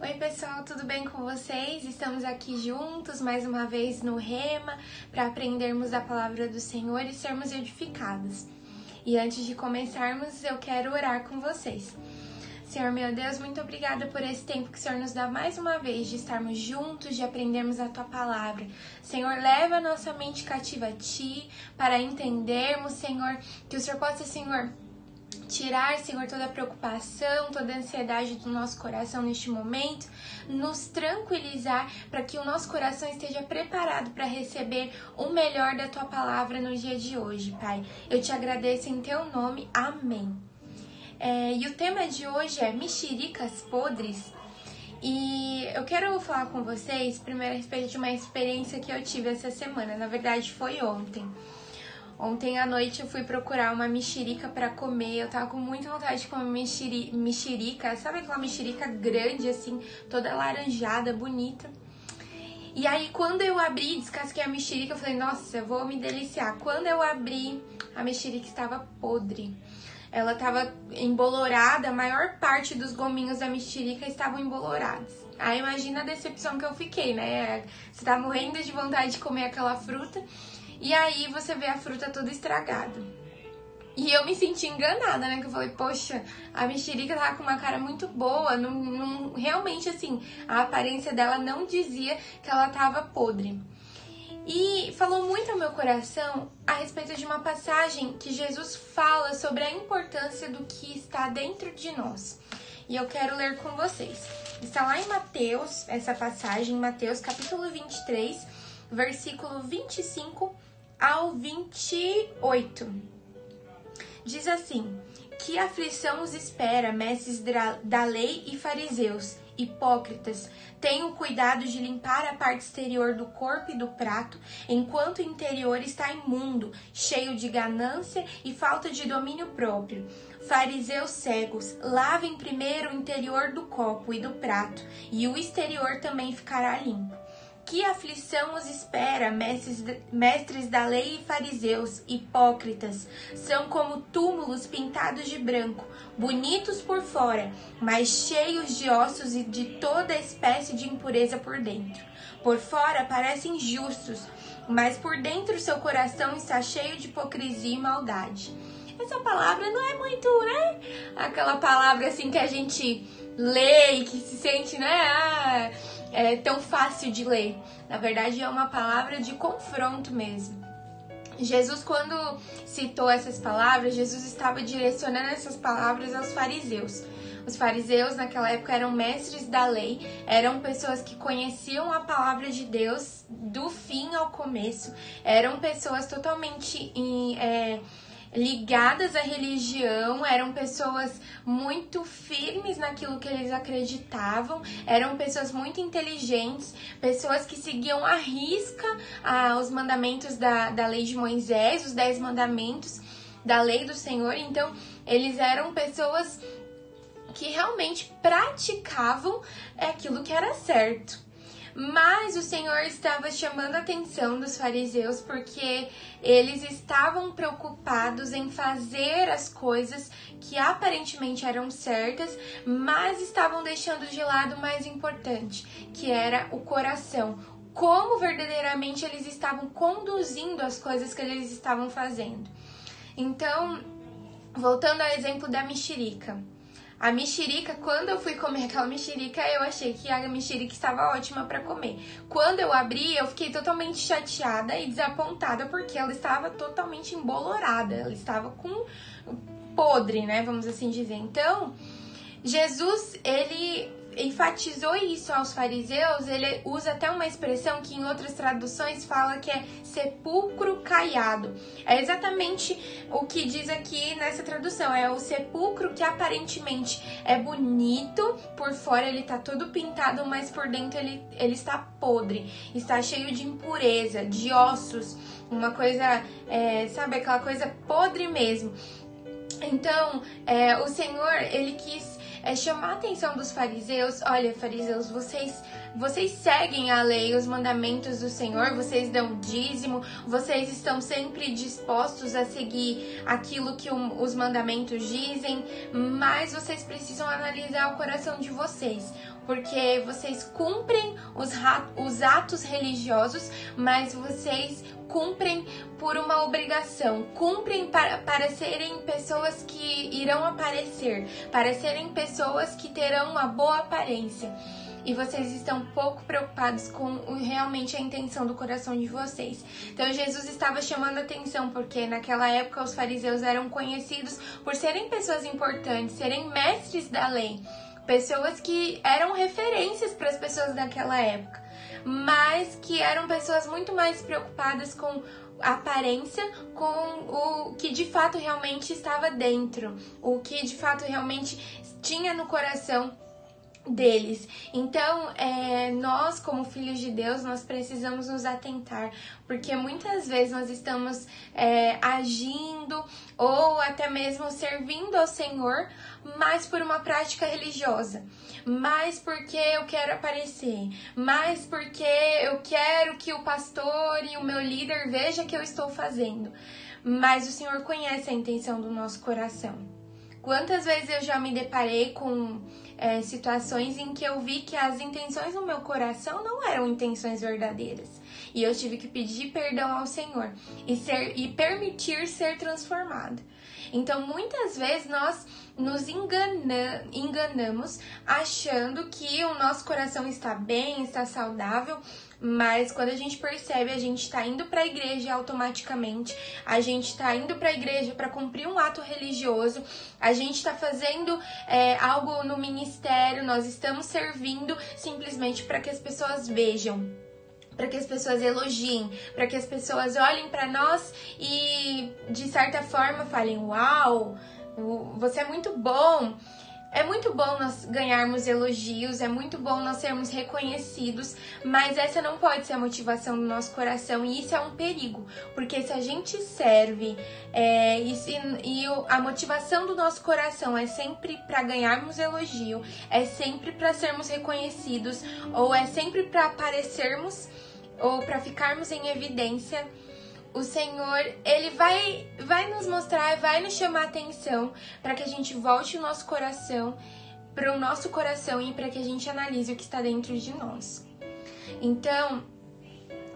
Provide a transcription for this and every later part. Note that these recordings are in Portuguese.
Oi, pessoal, tudo bem com vocês? Estamos aqui juntos mais uma vez no Rema para aprendermos a palavra do Senhor e sermos edificados. E antes de começarmos, eu quero orar com vocês. Senhor meu Deus, muito obrigada por esse tempo que o Senhor nos dá mais uma vez de estarmos juntos, de aprendermos a tua palavra. Senhor, leva a nossa mente cativa a ti para entendermos, Senhor, que o Senhor possa, Senhor, tirar, Senhor, toda a preocupação, toda a ansiedade do nosso coração neste momento, nos tranquilizar para que o nosso coração esteja preparado para receber o melhor da tua palavra no dia de hoje, Pai. Eu te agradeço em teu nome. Amém. É, e o tema de hoje é mexericas podres. E eu quero falar com vocês primeiro a respeito de uma experiência que eu tive essa semana. Na verdade, foi ontem. Ontem à noite eu fui procurar uma mexerica para comer. Eu tava com muita vontade de comer mexeri mexerica. Sabe aquela mexerica grande, assim, toda laranjada, bonita. E aí, quando eu abri, descasquei a mexerica, eu falei, nossa, eu vou me deliciar. Quando eu abri, a mexerica estava podre. Ela estava embolorada, a maior parte dos gominhos da mexerica estavam embolorados. Aí imagina a decepção que eu fiquei, né? Você tá morrendo de vontade de comer aquela fruta e aí você vê a fruta toda estragada. E eu me senti enganada, né? Que eu falei, poxa, a mexerica tava com uma cara muito boa. Não, não, realmente, assim, a aparência dela não dizia que ela tava podre. E falou muito ao meu coração a respeito de uma passagem que Jesus fala sobre a importância do que está dentro de nós. E eu quero ler com vocês. Está lá em Mateus, essa passagem, Mateus capítulo 23, versículo 25 ao 28. Diz assim: Que aflição os espera, mestres da lei e fariseus, hipócritas, tenham cuidado de limpar a parte exterior do corpo e do prato, enquanto o interior está imundo, cheio de ganância e falta de domínio próprio. Fariseus cegos, lavem primeiro o interior do copo e do prato, e o exterior também ficará limpo. Que aflição os espera, mestres, da lei e fariseus, hipócritas! São como túmulos pintados de branco, bonitos por fora, mas cheios de ossos e de toda espécie de impureza por dentro. Por fora parecem justos, mas por dentro seu coração está cheio de hipocrisia e maldade. Essa palavra não é muito, né? Aquela palavra assim que a gente lê e que se sente, né? Ah, é tão fácil de ler. Na verdade, é uma palavra de confronto mesmo. Jesus, quando citou essas palavras, Jesus estava direcionando essas palavras aos fariseus. Os fariseus naquela época eram mestres da lei, eram pessoas que conheciam a palavra de Deus do fim ao começo, eram pessoas totalmente em, é, ligadas à religião, eram pessoas muito firmes naquilo que eles acreditavam, eram pessoas muito inteligentes, pessoas que seguiam à risca ah, os mandamentos da, da lei de Moisés, os dez mandamentos da lei do Senhor. Então, eles eram pessoas que realmente praticavam aquilo que era certo. Mas o Senhor estava chamando a atenção dos fariseus porque eles estavam preocupados em fazer as coisas que aparentemente eram certas, mas estavam deixando de lado o mais importante, que era o coração, como verdadeiramente eles estavam conduzindo as coisas que eles estavam fazendo. Então, voltando ao exemplo da mexerica. A mexerica, quando eu fui comer aquela mexerica, eu achei que a mexerica estava ótima para comer. Quando eu abri, eu fiquei totalmente chateada e desapontada porque ela estava totalmente embolorada, ela estava com podre, né, vamos assim dizer. Então, Jesus, ele enfatizou isso aos fariseus, ele usa até uma expressão que em outras traduções fala que é sepulcro caiado. É exatamente o que diz aqui nessa tradução, é o sepulcro que aparentemente é bonito, por fora ele tá todo pintado, mas por dentro ele, ele está podre, está cheio de impureza, de ossos, uma coisa, é, sabe, aquela coisa podre mesmo. Então, é, o Senhor, ele quis é chamar a atenção dos fariseus. Olha, fariseus, vocês vocês seguem a lei, os mandamentos do Senhor, vocês dão dízimo, vocês estão sempre dispostos a seguir aquilo que os mandamentos dizem, mas vocês precisam analisar o coração de vocês. Porque vocês cumprem os, os atos religiosos, mas vocês cumprem por uma obrigação, cumprem para, para serem pessoas que irão aparecer, para serem pessoas que terão uma boa aparência. E vocês estão pouco preocupados com realmente a intenção do coração de vocês. Então Jesus estava chamando atenção porque naquela época os fariseus eram conhecidos por serem pessoas importantes, serem mestres da lei pessoas que eram referências para as pessoas daquela época, mas que eram pessoas muito mais preocupadas com aparência, com o que de fato realmente estava dentro, o que de fato realmente tinha no coração deles. Então, é, nós, como filhos de Deus, nós precisamos nos atentar, porque muitas vezes nós estamos é, agindo ou até mesmo servindo ao Senhor, mais por uma prática religiosa, mais porque eu quero aparecer, mais porque eu quero que o pastor e o meu líder veja que eu estou fazendo. Mas o Senhor conhece a intenção do nosso coração. Quantas vezes eu já me deparei com é, situações em que eu vi que as intenções no meu coração não eram intenções verdadeiras. E eu tive que pedir perdão ao Senhor e, ser, e permitir ser transformado. Então, muitas vezes nós nos engana, enganamos achando que o nosso coração está bem, está saudável, mas quando a gente percebe, a gente está indo para a igreja automaticamente, a gente está indo para a igreja para cumprir um ato religioso, a gente está fazendo é, algo no ministério, nós estamos servindo simplesmente para que as pessoas vejam para que as pessoas elogiem, para que as pessoas olhem para nós e de certa forma falem: "Uau, você é muito bom". É muito bom nós ganharmos elogios, é muito bom nós sermos reconhecidos, mas essa não pode ser a motivação do nosso coração e isso é um perigo, porque se a gente serve é, e, se, e a motivação do nosso coração é sempre para ganharmos elogio, é sempre para sermos reconhecidos ou é sempre para aparecermos ou para ficarmos em evidência, o Senhor, ele vai vai nos mostrar, vai nos chamar a atenção para que a gente volte o nosso coração para o nosso coração e para que a gente analise o que está dentro de nós. Então,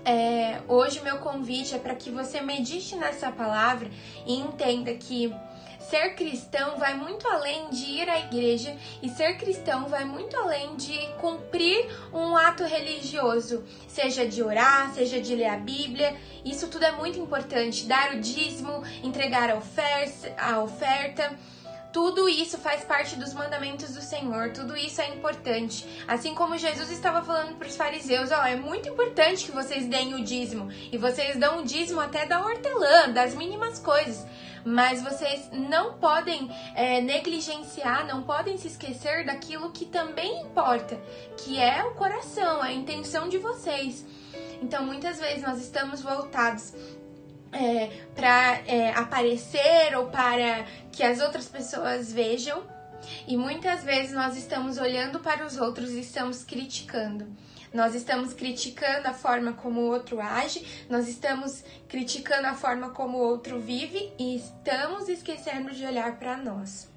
é, hoje meu convite é para que você medite nessa palavra e entenda que Ser cristão vai muito além de ir à igreja e ser cristão vai muito além de cumprir um ato religioso, seja de orar, seja de ler a Bíblia. Isso tudo é muito importante. Dar o dízimo, entregar a oferta, a oferta tudo isso faz parte dos mandamentos do Senhor, tudo isso é importante. Assim como Jesus estava falando para os fariseus: ó, é muito importante que vocês deem o dízimo, e vocês dão o dízimo até da hortelã, das mínimas coisas. Mas vocês não podem é, negligenciar, não podem se esquecer daquilo que também importa, que é o coração, a intenção de vocês. Então, muitas vezes nós estamos voltados é, para é, aparecer ou para que as outras pessoas vejam. E muitas vezes nós estamos olhando para os outros e estamos criticando. Nós estamos criticando a forma como o outro age, nós estamos criticando a forma como o outro vive e estamos esquecendo de olhar para nós.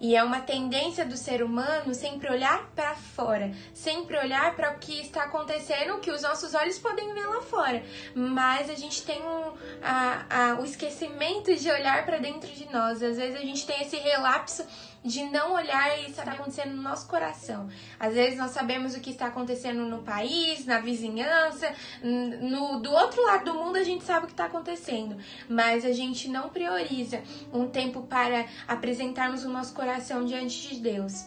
E é uma tendência do ser humano sempre olhar para fora, sempre olhar para o que está acontecendo, que os nossos olhos podem ver lá fora. Mas a gente tem um, a, a, o esquecimento de olhar para dentro de nós. Às vezes a gente tem esse relapso de não olhar que está acontecendo no nosso coração. Às vezes nós sabemos o que está acontecendo no país, na vizinhança, no, do outro lado do mundo a gente sabe o que está acontecendo, mas a gente não prioriza um tempo para apresentarmos o nosso coração diante de Deus.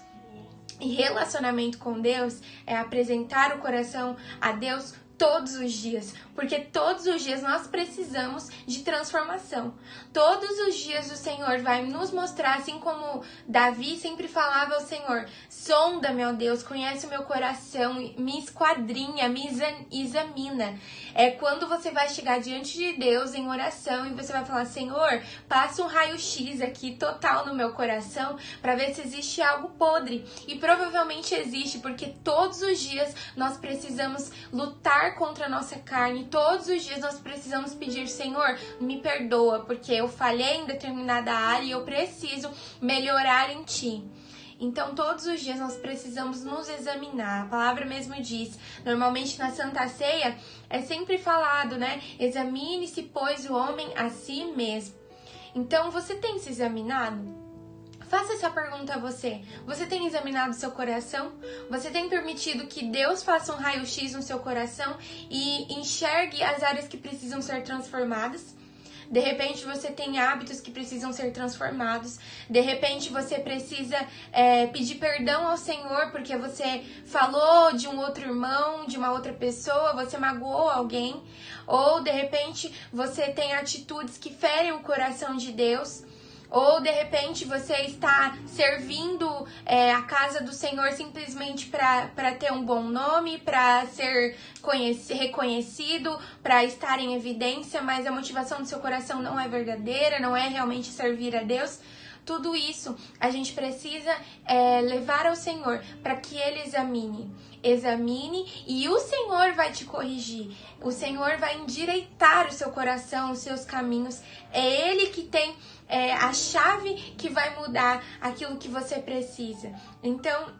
E relacionamento com Deus é apresentar o coração a Deus todos os dias, porque todos os dias nós precisamos de transformação. Todos os dias o Senhor vai nos mostrar, assim como Davi sempre falava ao Senhor: sonda, meu Deus, conhece o meu coração, me esquadrinha, me examina. É quando você vai chegar diante de Deus em oração e você vai falar: Senhor, passa um raio-x aqui total no meu coração para ver se existe algo podre. E provavelmente existe, porque todos os dias nós precisamos lutar contra a nossa carne todos os dias nós precisamos pedir, Senhor, me perdoa, porque eu falhei em determinada área e eu preciso melhorar em ti. Então, todos os dias nós precisamos nos examinar. A palavra mesmo diz, normalmente na Santa Ceia é sempre falado, né? Examine-se, pois, o homem a si mesmo. Então, você tem se examinado? Faça essa pergunta a você. Você tem examinado seu coração? Você tem permitido que Deus faça um raio-x no seu coração e enxergue as áreas que precisam ser transformadas? De repente você tem hábitos que precisam ser transformados. De repente você precisa é, pedir perdão ao Senhor porque você falou de um outro irmão, de uma outra pessoa, você magoou alguém. Ou de repente você tem atitudes que ferem o coração de Deus. Ou de repente você está servindo é, a casa do Senhor simplesmente para ter um bom nome, para ser reconhecido, para estar em evidência, mas a motivação do seu coração não é verdadeira, não é realmente servir a Deus. Tudo isso a gente precisa é, levar ao Senhor para que Ele examine. Examine e o Senhor vai te corrigir. O Senhor vai endireitar o seu coração, os seus caminhos. É Ele que tem é, a chave que vai mudar aquilo que você precisa. Então,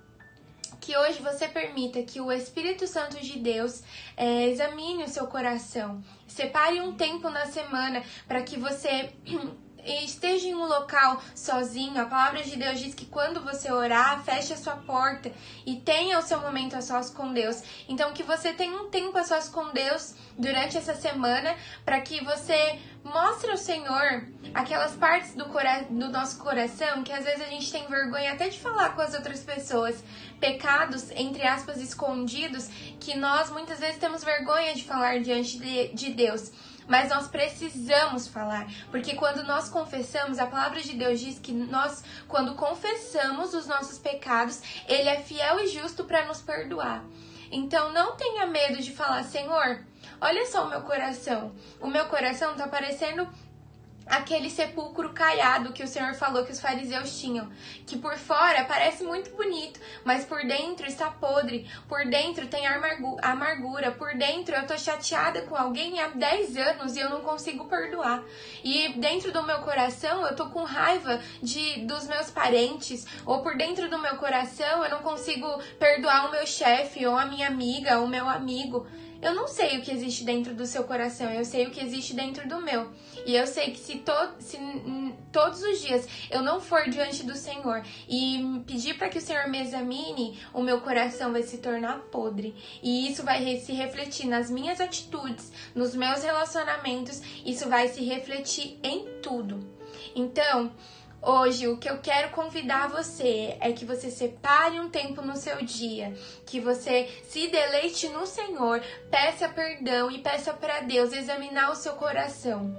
que hoje você permita que o Espírito Santo de Deus é, examine o seu coração. Separe um tempo na semana para que você esteja em um local sozinho, a palavra de Deus diz que quando você orar, feche a sua porta e tenha o seu momento a sós com Deus. Então, que você tenha um tempo a sós com Deus durante essa semana para que você mostre ao Senhor aquelas partes do, do nosso coração que às vezes a gente tem vergonha até de falar com as outras pessoas, pecados, entre aspas, escondidos, que nós muitas vezes temos vergonha de falar diante de, de Deus mas nós precisamos falar, porque quando nós confessamos, a palavra de Deus diz que nós, quando confessamos os nossos pecados, Ele é fiel e justo para nos perdoar. Então não tenha medo de falar, Senhor, olha só o meu coração. O meu coração tá parecendo aquele sepulcro caiado que o Senhor falou que os fariseus tinham, que por fora parece muito bonito, mas por dentro está podre, por dentro tem amargura, por dentro eu tô chateada com alguém há 10 anos e eu não consigo perdoar. E dentro do meu coração eu tô com raiva de dos meus parentes, ou por dentro do meu coração eu não consigo perdoar o meu chefe ou a minha amiga, ou o meu amigo. Eu não sei o que existe dentro do seu coração, eu sei o que existe dentro do meu. E eu sei que se, to se todos os dias eu não for diante do Senhor e pedir para que o Senhor me examine, o meu coração vai se tornar podre. E isso vai se refletir nas minhas atitudes, nos meus relacionamentos, isso vai se refletir em tudo. Então, Hoje, o que eu quero convidar você é que você separe um tempo no seu dia, que você se deleite no Senhor, peça perdão e peça para Deus examinar o seu coração.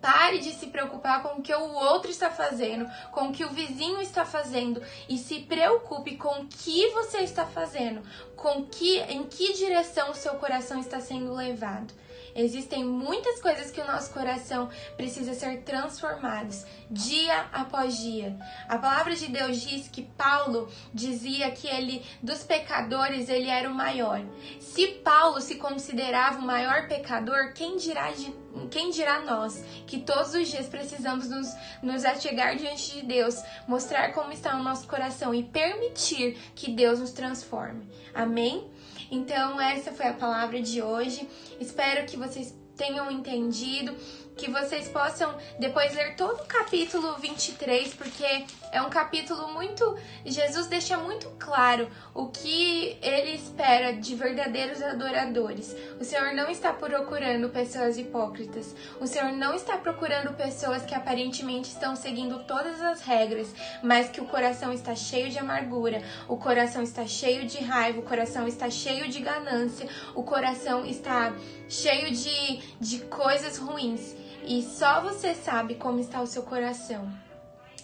Pare de se preocupar com o que o outro está fazendo, com o que o vizinho está fazendo e se preocupe com o que você está fazendo, com que em que direção o seu coração está sendo levado. Existem muitas coisas que o nosso coração precisa ser transformados dia após dia. A palavra de Deus diz que Paulo dizia que ele dos pecadores ele era o maior. Se Paulo se considerava o maior pecador, quem dirá de quem dirá nós, que todos os dias precisamos nos, nos achegar diante de Deus, mostrar como está o nosso coração e permitir que Deus nos transforme. Amém? Então, essa foi a palavra de hoje. Espero que vocês tenham entendido que vocês possam depois ler todo o capítulo 23, porque é um capítulo muito. Jesus deixa muito claro o que ele espera de verdadeiros adoradores. O Senhor não está procurando pessoas hipócritas. O Senhor não está procurando pessoas que aparentemente estão seguindo todas as regras, mas que o coração está cheio de amargura, o coração está cheio de raiva, o coração está cheio de ganância, o coração está cheio de, de coisas ruins. E só você sabe como está o seu coração.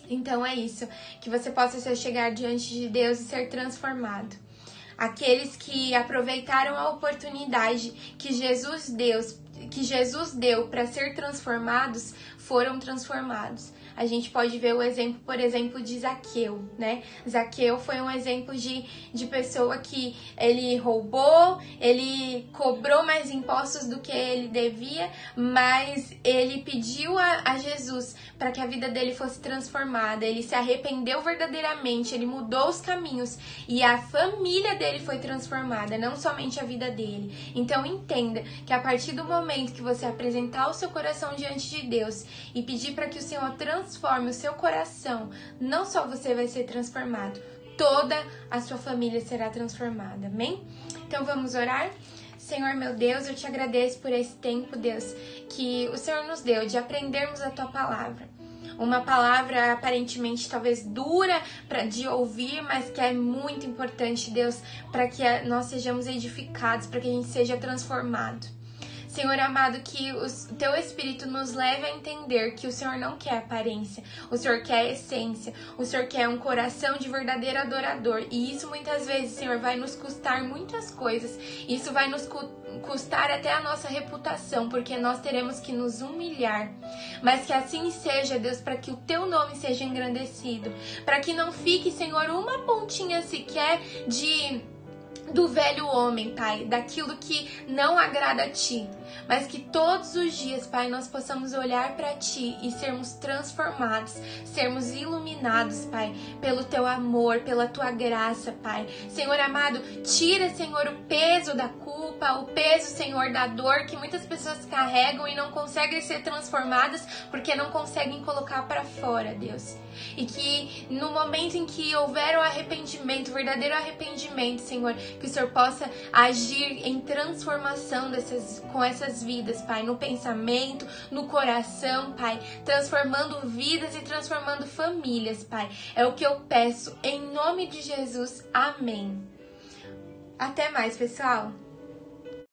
Então é isso, que você possa chegar diante de Deus e ser transformado. Aqueles que aproveitaram a oportunidade que Jesus deu, que Jesus deu para ser transformados, foram transformados. A gente pode ver o exemplo, por exemplo, de Zaqueu, né? Zaqueu foi um exemplo de, de pessoa que ele roubou, ele cobrou mais impostos do que ele devia, mas ele pediu a, a Jesus para que a vida dele fosse transformada. Ele se arrependeu verdadeiramente, ele mudou os caminhos e a família dele foi transformada, não somente a vida dele. Então entenda que a partir do momento que você apresentar o seu coração diante de Deus e pedir para que o Senhor transforme o seu coração, não só você vai ser transformado, toda a sua família será transformada. Amém? Então vamos orar? Senhor meu Deus, eu te agradeço por esse tempo, Deus, que o Senhor nos deu de aprendermos a tua palavra. Uma palavra aparentemente talvez dura para de ouvir, mas que é muito importante, Deus, para que nós sejamos edificados, para que a gente seja transformado. Senhor amado, que o teu Espírito nos leve a entender que o Senhor não quer aparência, o Senhor quer essência, o Senhor quer um coração de verdadeiro adorador. E isso muitas vezes, Senhor, vai nos custar muitas coisas. Isso vai nos custar até a nossa reputação, porque nós teremos que nos humilhar. Mas que assim seja, Deus, para que o teu nome seja engrandecido, para que não fique, Senhor, uma pontinha sequer de do velho homem, Pai, daquilo que não agrada a Ti, mas que todos os dias, Pai, nós possamos olhar para Ti e sermos transformados, sermos iluminados, Pai, pelo Teu amor, pela Tua graça, Pai. Senhor amado, tira, Senhor, o peso da culpa, o peso, Senhor, da dor que muitas pessoas carregam e não conseguem ser transformadas porque não conseguem colocar para fora, Deus. E que no momento em que houver o arrependimento, o verdadeiro arrependimento, Senhor, que o Senhor possa agir em transformação dessas, com essas vidas, Pai, no pensamento, no coração, Pai, transformando vidas e transformando famílias, Pai. É o que eu peço em nome de Jesus. Amém. Até mais, pessoal.